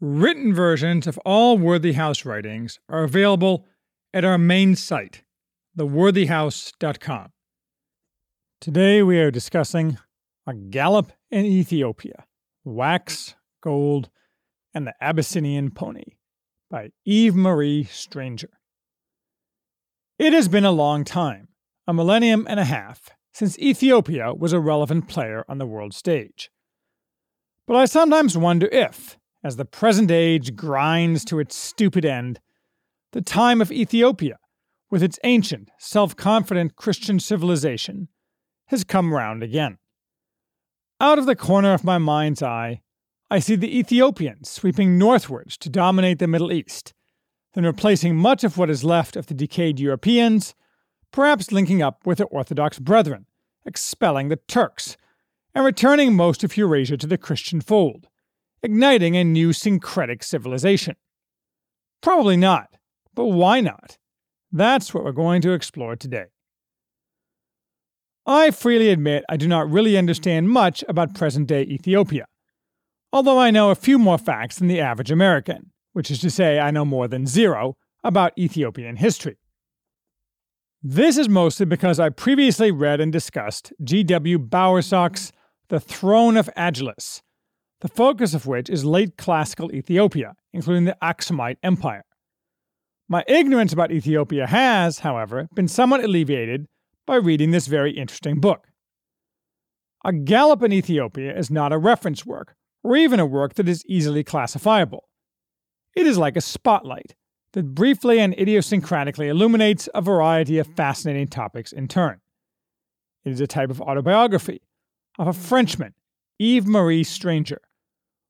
Written versions of all Worthy House writings are available at our main site, theworthyhouse.com. Today we are discussing A Gallop in Ethiopia Wax, Gold, and the Abyssinian Pony by Yves Marie Stranger. It has been a long time, a millennium and a half, since Ethiopia was a relevant player on the world stage. But I sometimes wonder if, as the present age grinds to its stupid end, the time of Ethiopia, with its ancient, self confident Christian civilization, has come round again. Out of the corner of my mind's eye, I see the Ethiopians sweeping northwards to dominate the Middle East, then replacing much of what is left of the decayed Europeans perhaps linking up with their Orthodox brethren, expelling the Turks, and returning most of Eurasia to the Christian fold, igniting a new syncretic civilization. Probably not, but why not? That's what we're going to explore today. I freely admit I do not really understand much about present day Ethiopia, although I know a few more facts than the average American, which is to say, I know more than zero about Ethiopian history. This is mostly because I previously read and discussed G.W. Bowersock's The Throne of Adulis, the focus of which is late classical Ethiopia, including the Aksumite Empire. My ignorance about Ethiopia has, however, been somewhat alleviated by reading this very interesting book. A Gallop in Ethiopia is not a reference work, or even a work that is easily classifiable. It is like a spotlight that briefly and idiosyncratically illuminates a variety of fascinating topics in turn. It is a type of autobiography of a Frenchman, Yves Marie Stranger,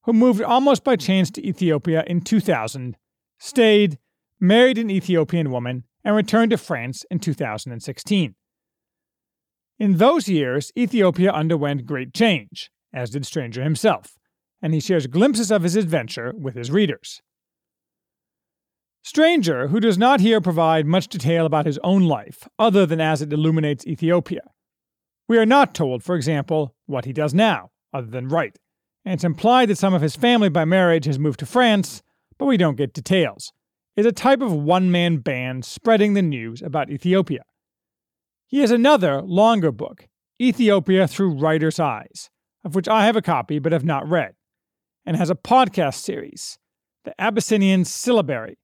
who moved almost by chance to Ethiopia in 2000, stayed, married an Ethiopian woman, and returned to France in 2016. In those years, Ethiopia underwent great change, as did Stranger himself, and he shares glimpses of his adventure with his readers. Stranger, who does not here provide much detail about his own life, other than as it illuminates Ethiopia. We are not told, for example, what he does now, other than write, and it's implied that some of his family by marriage has moved to France, but we don't get details. It's a type of one man band spreading the news about Ethiopia. He has another, longer book, Ethiopia Through Writer's Eyes, of which I have a copy but have not read, and has a podcast series, The Abyssinian Syllabary,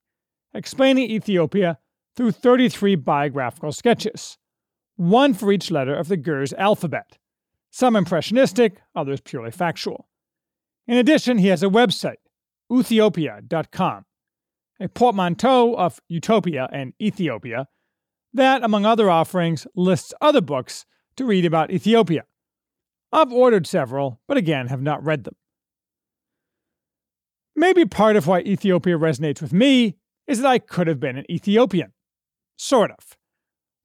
explaining Ethiopia through 33 biographical sketches, one for each letter of the Ge'ez alphabet, some impressionistic, others purely factual. In addition, he has a website, uthiopia.com, a portmanteau of utopia and Ethiopia, that, among other offerings, lists other books to read about Ethiopia. I've ordered several, but again have not read them. Maybe part of why Ethiopia resonates with me is that I could have been an Ethiopian. Sort of.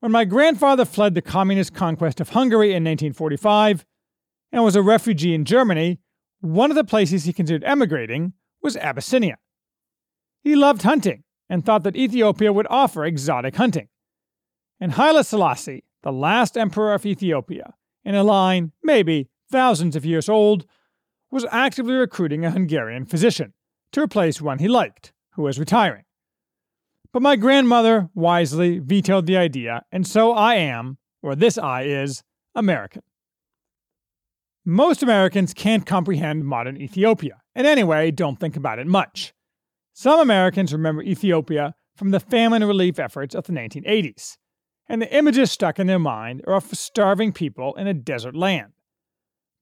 When my grandfather fled the communist conquest of Hungary in 1945 and was a refugee in Germany, one of the places he considered emigrating was Abyssinia. He loved hunting and thought that Ethiopia would offer exotic hunting. And Haile Selassie, the last emperor of Ethiopia, in a line maybe thousands of years old, was actively recruiting a Hungarian physician to replace one he liked, who was retiring. But my grandmother wisely vetoed the idea, and so I am, or this I is, American. Most Americans can't comprehend modern Ethiopia, and anyway, don't think about it much. Some Americans remember Ethiopia from the famine relief efforts of the 1980s, and the images stuck in their mind are of starving people in a desert land.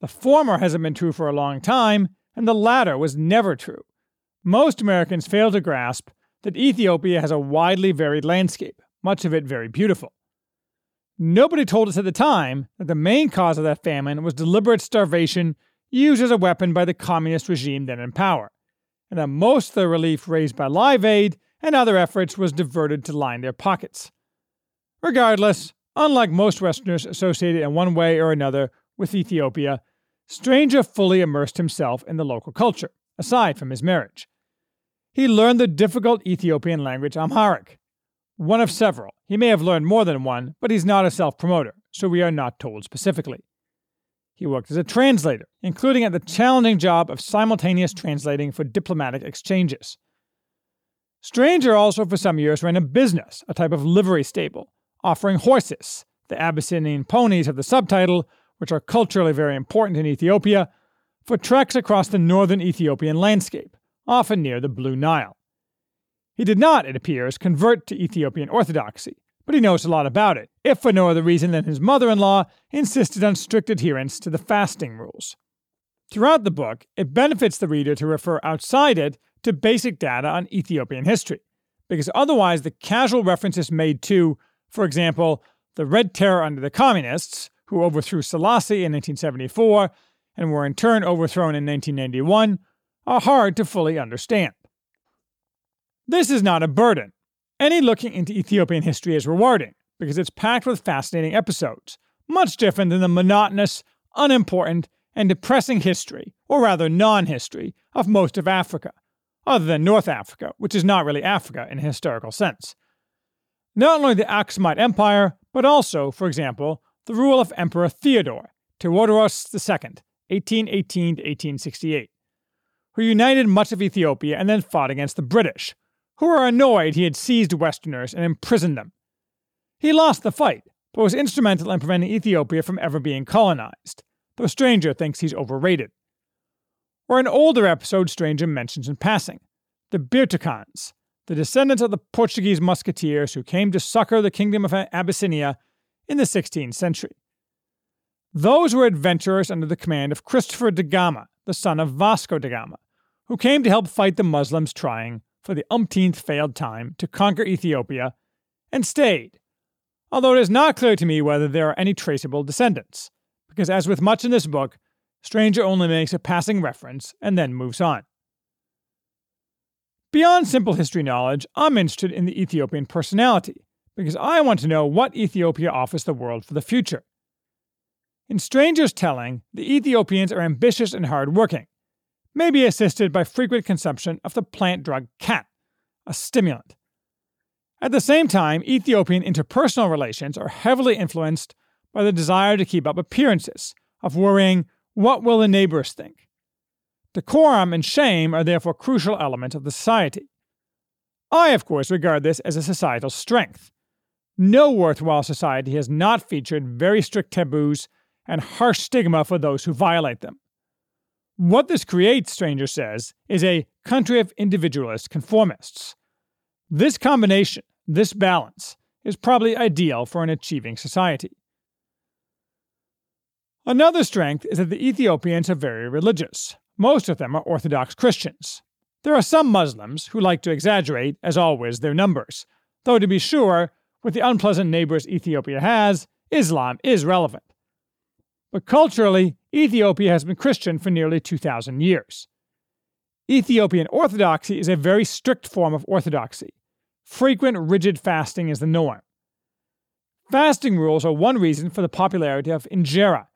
The former hasn't been true for a long time, and the latter was never true. Most Americans fail to grasp that Ethiopia has a widely varied landscape, much of it very beautiful. Nobody told us at the time that the main cause of that famine was deliberate starvation used as a weapon by the communist regime then in power, and that most of the relief raised by Live Aid and other efforts was diverted to line their pockets. Regardless, unlike most Westerners associated in one way or another with Ethiopia, Stranger fully immersed himself in the local culture, aside from his marriage. He learned the difficult Ethiopian language Amharic, one of several. He may have learned more than one, but he's not a self promoter, so we are not told specifically. He worked as a translator, including at the challenging job of simultaneous translating for diplomatic exchanges. Stranger also, for some years, ran a business, a type of livery stable, offering horses, the Abyssinian ponies of the subtitle, which are culturally very important in Ethiopia, for treks across the northern Ethiopian landscape, often near the Blue Nile. He did not, it appears, convert to Ethiopian Orthodoxy, but he knows a lot about it, if for no other reason than his mother in law insisted on strict adherence to the fasting rules. Throughout the book, it benefits the reader to refer outside it to basic data on Ethiopian history, because otherwise the casual references made to, for example, the Red Terror under the Communists, who overthrew Selassie in 1974 and were in turn overthrown in 1991, are hard to fully understand. This is not a burden. Any looking into Ethiopian history is rewarding because it's packed with fascinating episodes, much different than the monotonous, unimportant, and depressing history, or rather non history, of most of Africa, other than North Africa, which is not really Africa in a historical sense. Not only the Aksumite Empire, but also, for example, the rule of Emperor Theodore, Theodoros II, 1818 1868, who united much of Ethiopia and then fought against the British, who were annoyed he had seized Westerners and imprisoned them. He lost the fight, but was instrumental in preventing Ethiopia from ever being colonized, though Stranger thinks he's overrated. Or an older episode Stranger mentions in passing the Birtukans, the descendants of the Portuguese musketeers who came to succor the kingdom of Abyssinia in the 16th century. Those were adventurers under the command of Christopher da Gama, the son of Vasco da Gama, who came to help fight the Muslims trying, for the umpteenth failed time, to conquer Ethiopia, and stayed. Although it is not clear to me whether there are any traceable descendants, because as with much in this book, Stranger only makes a passing reference and then moves on. Beyond simple history knowledge, I'm interested in the Ethiopian personality, because I want to know what Ethiopia offers the world for the future. In Stranger's telling, the Ethiopians are ambitious and hardworking, maybe assisted by frequent consumption of the plant drug khat, a stimulant. At the same time, Ethiopian interpersonal relations are heavily influenced by the desire to keep up appearances, of worrying, what will the neighbors think? Decorum and shame are therefore crucial elements of the society. I, of course, regard this as a societal strength. No worthwhile society has not featured very strict taboos and harsh stigma for those who violate them. What this creates, Stranger says, is a country of individualist conformists. This combination, this balance, is probably ideal for an achieving society. Another strength is that the Ethiopians are very religious. Most of them are Orthodox Christians. There are some Muslims who like to exaggerate, as always, their numbers, though to be sure, with the unpleasant neighbors Ethiopia has, Islam is relevant. But culturally, Ethiopia has been Christian for nearly 2,000 years. Ethiopian Orthodoxy is a very strict form of orthodoxy. Frequent, rigid fasting is the norm. Fasting rules are one reason for the popularity of injera,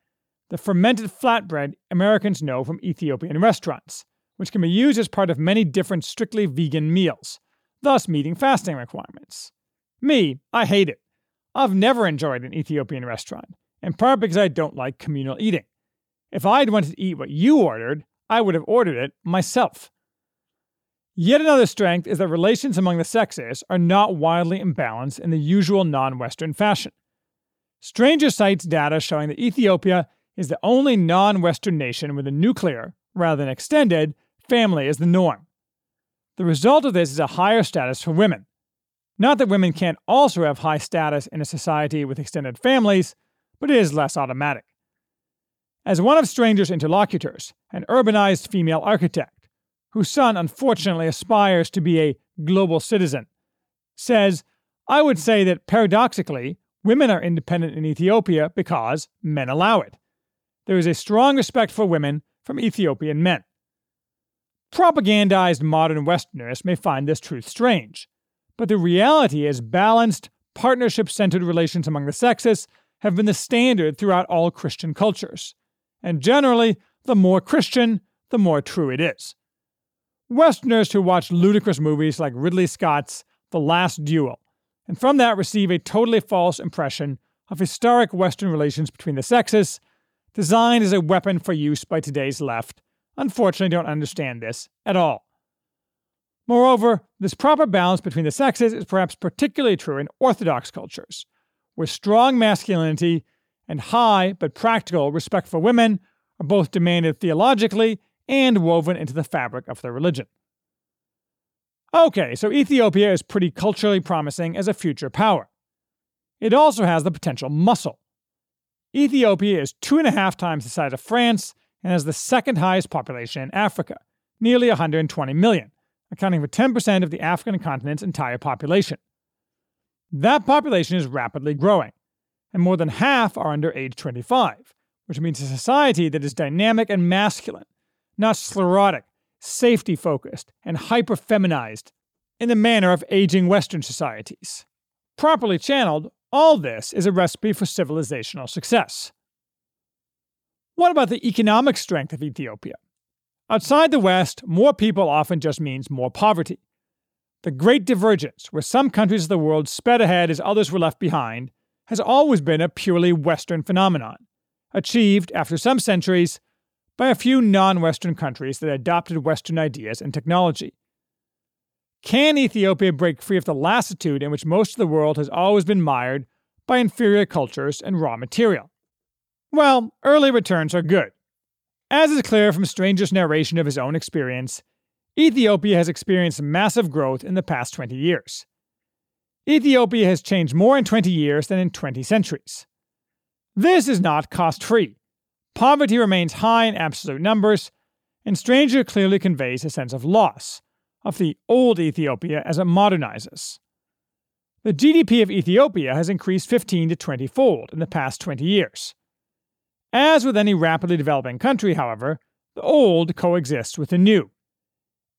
the fermented flatbread Americans know from Ethiopian restaurants, which can be used as part of many different strictly vegan meals, thus meeting fasting requirements. Me, I hate it. I've never enjoyed an Ethiopian restaurant, in part because I don't like communal eating. If I'd wanted to eat what you ordered, I would have ordered it myself. Yet another strength is that relations among the sexes are not wildly imbalanced in the usual non Western fashion. Stranger cites data showing that Ethiopia is the only non Western nation with a nuclear, rather than extended, family as the norm. The result of this is a higher status for women, not that women can't also have high status in a society with extended families, but it is less automatic. As one of Stranger's interlocutors, an urbanized female architect, whose son unfortunately aspires to be a global citizen, says, I would say that paradoxically, women are independent in Ethiopia because men allow it. There is a strong respect for women from Ethiopian men. Propagandized modern Westerners may find this truth strange but the reality is balanced, partnership centered relations among the sexes have been the standard throughout all Christian cultures. And generally, the more Christian, the more true it is. Westerners who watch ludicrous movies like Ridley Scott's The Last Duel, and from that receive a totally false impression of historic Western relations between the sexes, designed as a weapon for use by today's left, unfortunately don't understand this at all. Moreover, this proper balance between the sexes is perhaps particularly true in Orthodox cultures, where strong masculinity and high but practical respect for women are both demanded theologically and woven into the fabric of their religion. Okay, so Ethiopia is pretty culturally promising as a future power. It also has the potential muscle. Ethiopia is two and a half times the size of France and has the second highest population in Africa, nearly 120 million, accounting for 10% of the African continent's entire population. That population is rapidly growing, and more than half are under age 25, which means a society that is dynamic and masculine, not sclerotic, safety focused, and hyper feminized in the manner of aging Western societies. Properly channeled, all this is a recipe for civilizational success. What about the economic strength of Ethiopia? Outside the West, more people often just means more poverty. The Great Divergence, where some countries of the world sped ahead as others were left behind, has always been a purely Western phenomenon, achieved after some centuries by a few non Western countries that adopted Western ideas and technology. Can Ethiopia break free of the lassitude in which most of the world has always been mired by inferior cultures and raw material? Well, early returns are good. As is clear from Stranger's narration of his own experience, Ethiopia has experienced massive growth in the past 20 years. Ethiopia has changed more in 20 years than in 20 centuries. This is not cost free. Poverty remains high in absolute numbers, and Stranger clearly conveys a sense of loss of the old Ethiopia as it modernizes. The GDP of Ethiopia has increased 15 to 20 fold in the past 20 years. As with any rapidly developing country, however, the old coexists with the new.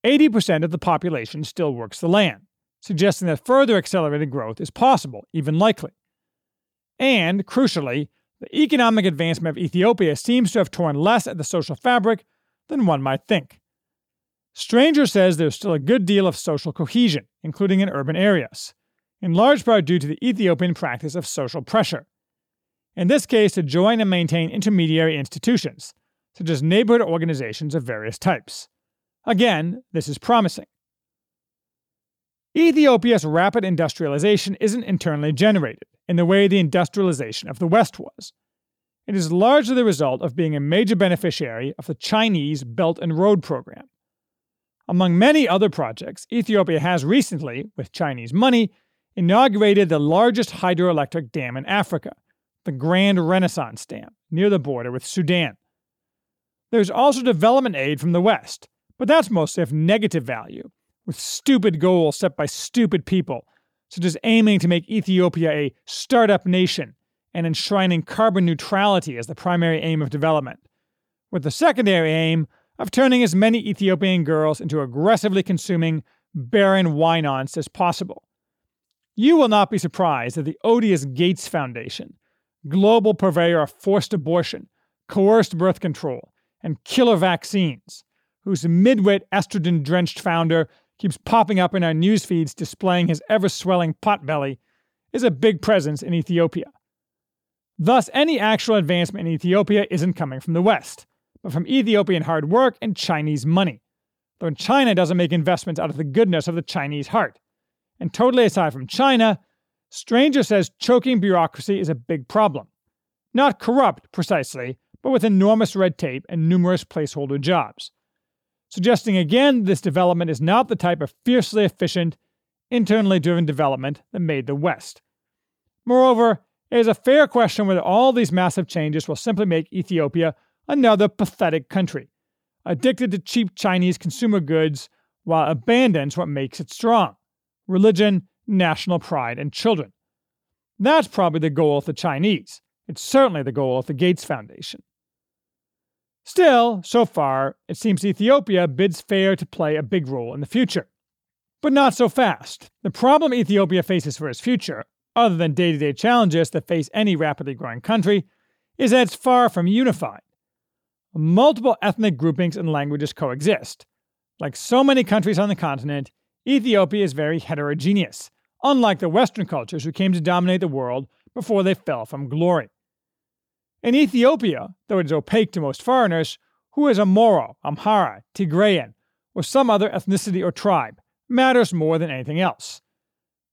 80% of the population still works the land, suggesting that further accelerated growth is possible, even likely. And, crucially, the economic advancement of Ethiopia seems to have torn less at the social fabric than one might think. Stranger says there's still a good deal of social cohesion, including in urban areas, in large part due to the Ethiopian practice of social pressure, in this case to join and maintain intermediary institutions, such as neighborhood organizations of various types. Again, this is promising. Ethiopia's rapid industrialization isn't internally generated in the way the industrialization of the West was. It is largely the result of being a major beneficiary of the Chinese Belt and Road Program. Among many other projects, Ethiopia has recently, with Chinese money, inaugurated the largest hydroelectric dam in Africa, the Grand Renaissance Dam, near the border with Sudan. There's also development aid from the West, but that's mostly of negative value, with stupid goals set by stupid people, such as aiming to make Ethiopia a startup nation and enshrining carbon neutrality as the primary aim of development, with the secondary aim of turning as many Ethiopian girls into aggressively consuming barren wine-ons as possible. You will not be surprised that the odious Gates Foundation global purveyor of forced abortion, coerced birth control, and killer vaccines, whose midwit estrogen drenched founder keeps popping up in our news feeds displaying his ever swelling potbelly, is a big presence in Ethiopia. Thus, any actual advancement in Ethiopia isn't coming from the West, but from Ethiopian hard work and Chinese money, though China doesn't make investments out of the goodness of the Chinese heart. And totally aside from China, Stranger says choking bureaucracy is a big problem. Not corrupt, precisely, but with enormous red tape and numerous placeholder jobs. Suggesting again this development is not the type of fiercely efficient, internally driven development that made the West. Moreover, it is a fair question whether all these massive changes will simply make Ethiopia another pathetic country, addicted to cheap Chinese consumer goods while abandons what makes it strong religion national pride, and children. That's probably the goal of the Chinese. It's certainly the goal of the Gates Foundation. Still, so far, it seems Ethiopia bids fair to play a big role in the future. But not so fast. The problem Ethiopia faces for its future, other than day to day challenges that face any rapidly growing country, is that it's far from unified. Multiple ethnic groupings and languages coexist. Like so many countries on the continent, Ethiopia is very heterogeneous, unlike the Western cultures who came to dominate the world before they fell from glory. In Ethiopia, though it is opaque to most foreigners, who is Oromo, Amhara, Tigrayan, or some other ethnicity or tribe matters more than anything else.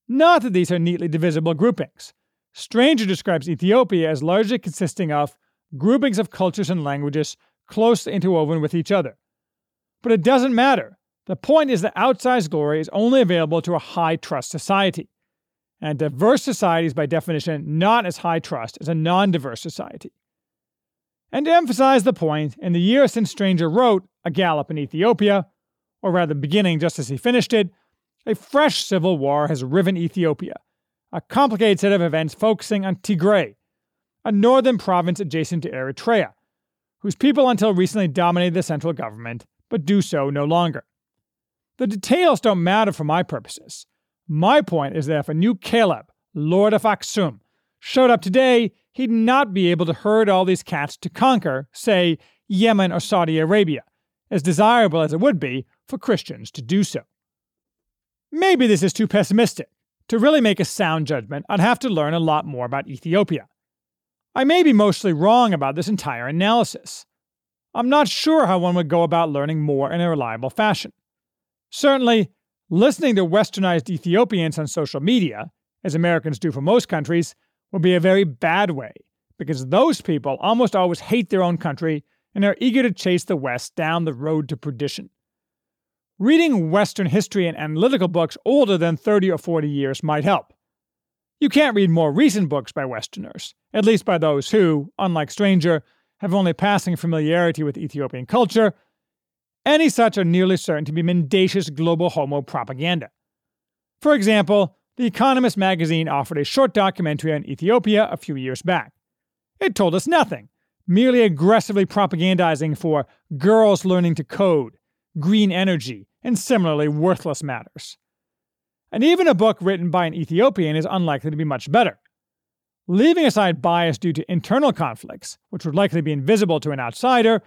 Not that these are neatly divisible groupings. Stranger describes Ethiopia as largely consisting of groupings of cultures and languages closely interwoven with each other. But it doesn't matter. The point is that outsized glory is only available to a high trust society. And diverse society is, by definition, not as high trust as a non diverse society. And to emphasize the point, in the year since Stranger wrote A Gallop in Ethiopia, or rather beginning just as he finished it, a fresh civil war has riven Ethiopia, a complicated set of events focusing on Tigray, a northern province adjacent to Eritrea, whose people until recently dominated the central government, but do so no longer. The details don't matter for my purposes. My point is that if a new Caleb, Lord of Aksum, showed up today, he'd not be able to herd all these cats to conquer, say, Yemen or Saudi Arabia, as desirable as it would be for Christians to do so. Maybe this is too pessimistic. To really make a sound judgment, I'd have to learn a lot more about Ethiopia. I may be mostly wrong about this entire analysis. I'm not sure how one would go about learning more in a reliable fashion. Certainly, listening to westernized Ethiopians on social media, as Americans do for most countries, would be a very bad way, because those people almost always hate their own country and are eager to chase the West down the road to perdition. Reading Western history and analytical books older than 30 or 40 years might help. You can't read more recent books by Westerners, at least by those who, unlike Stranger, have only passing familiarity with Ethiopian culture. Any such are nearly certain to be mendacious global homo propaganda. For example, The Economist magazine offered a short documentary on Ethiopia a few years back. It told us nothing, merely aggressively propagandizing for girls learning to code, green energy, and similarly worthless matters. And even a book written by an Ethiopian is unlikely to be much better. Leaving aside bias due to internal conflicts, which would likely be invisible to an outsider,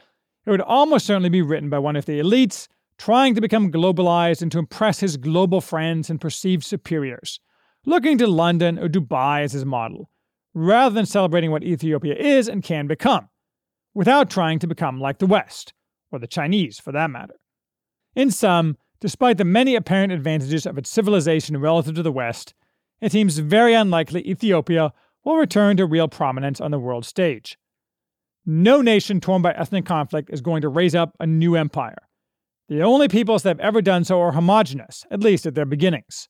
it would almost certainly be written by one of the elites trying to become globalized and to impress his global friends and perceived superiors, looking to London or Dubai as his model, rather than celebrating what Ethiopia is and can become, without trying to become like the West, or the Chinese for that matter. In sum, despite the many apparent advantages of its civilization relative to the West, it seems very unlikely Ethiopia will return to real prominence on the world stage. No nation torn by ethnic conflict is going to raise up a new empire. The only peoples that have ever done so are homogenous, at least at their beginnings.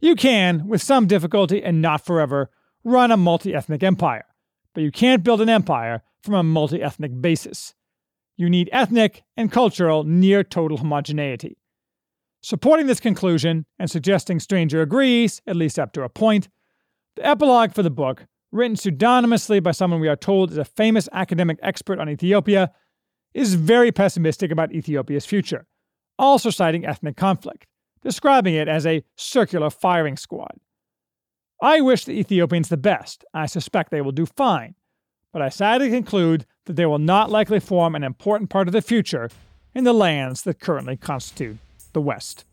You can, with some difficulty and not forever, run a multi ethnic empire, but you can't build an empire from a multi ethnic basis you need ethnic and cultural near total homogeneity. Supporting this conclusion and suggesting Stranger agrees, at least up to a point, the epilogue for the book, written pseudonymously by someone we are told is a famous academic expert on Ethiopia, is very pessimistic about Ethiopia's future, also citing ethnic conflict, describing it as a circular firing squad. I wish the Ethiopians the best. I suspect they will do fine but I sadly conclude that they will not likely form an important part of the future in the lands that currently constitute the West.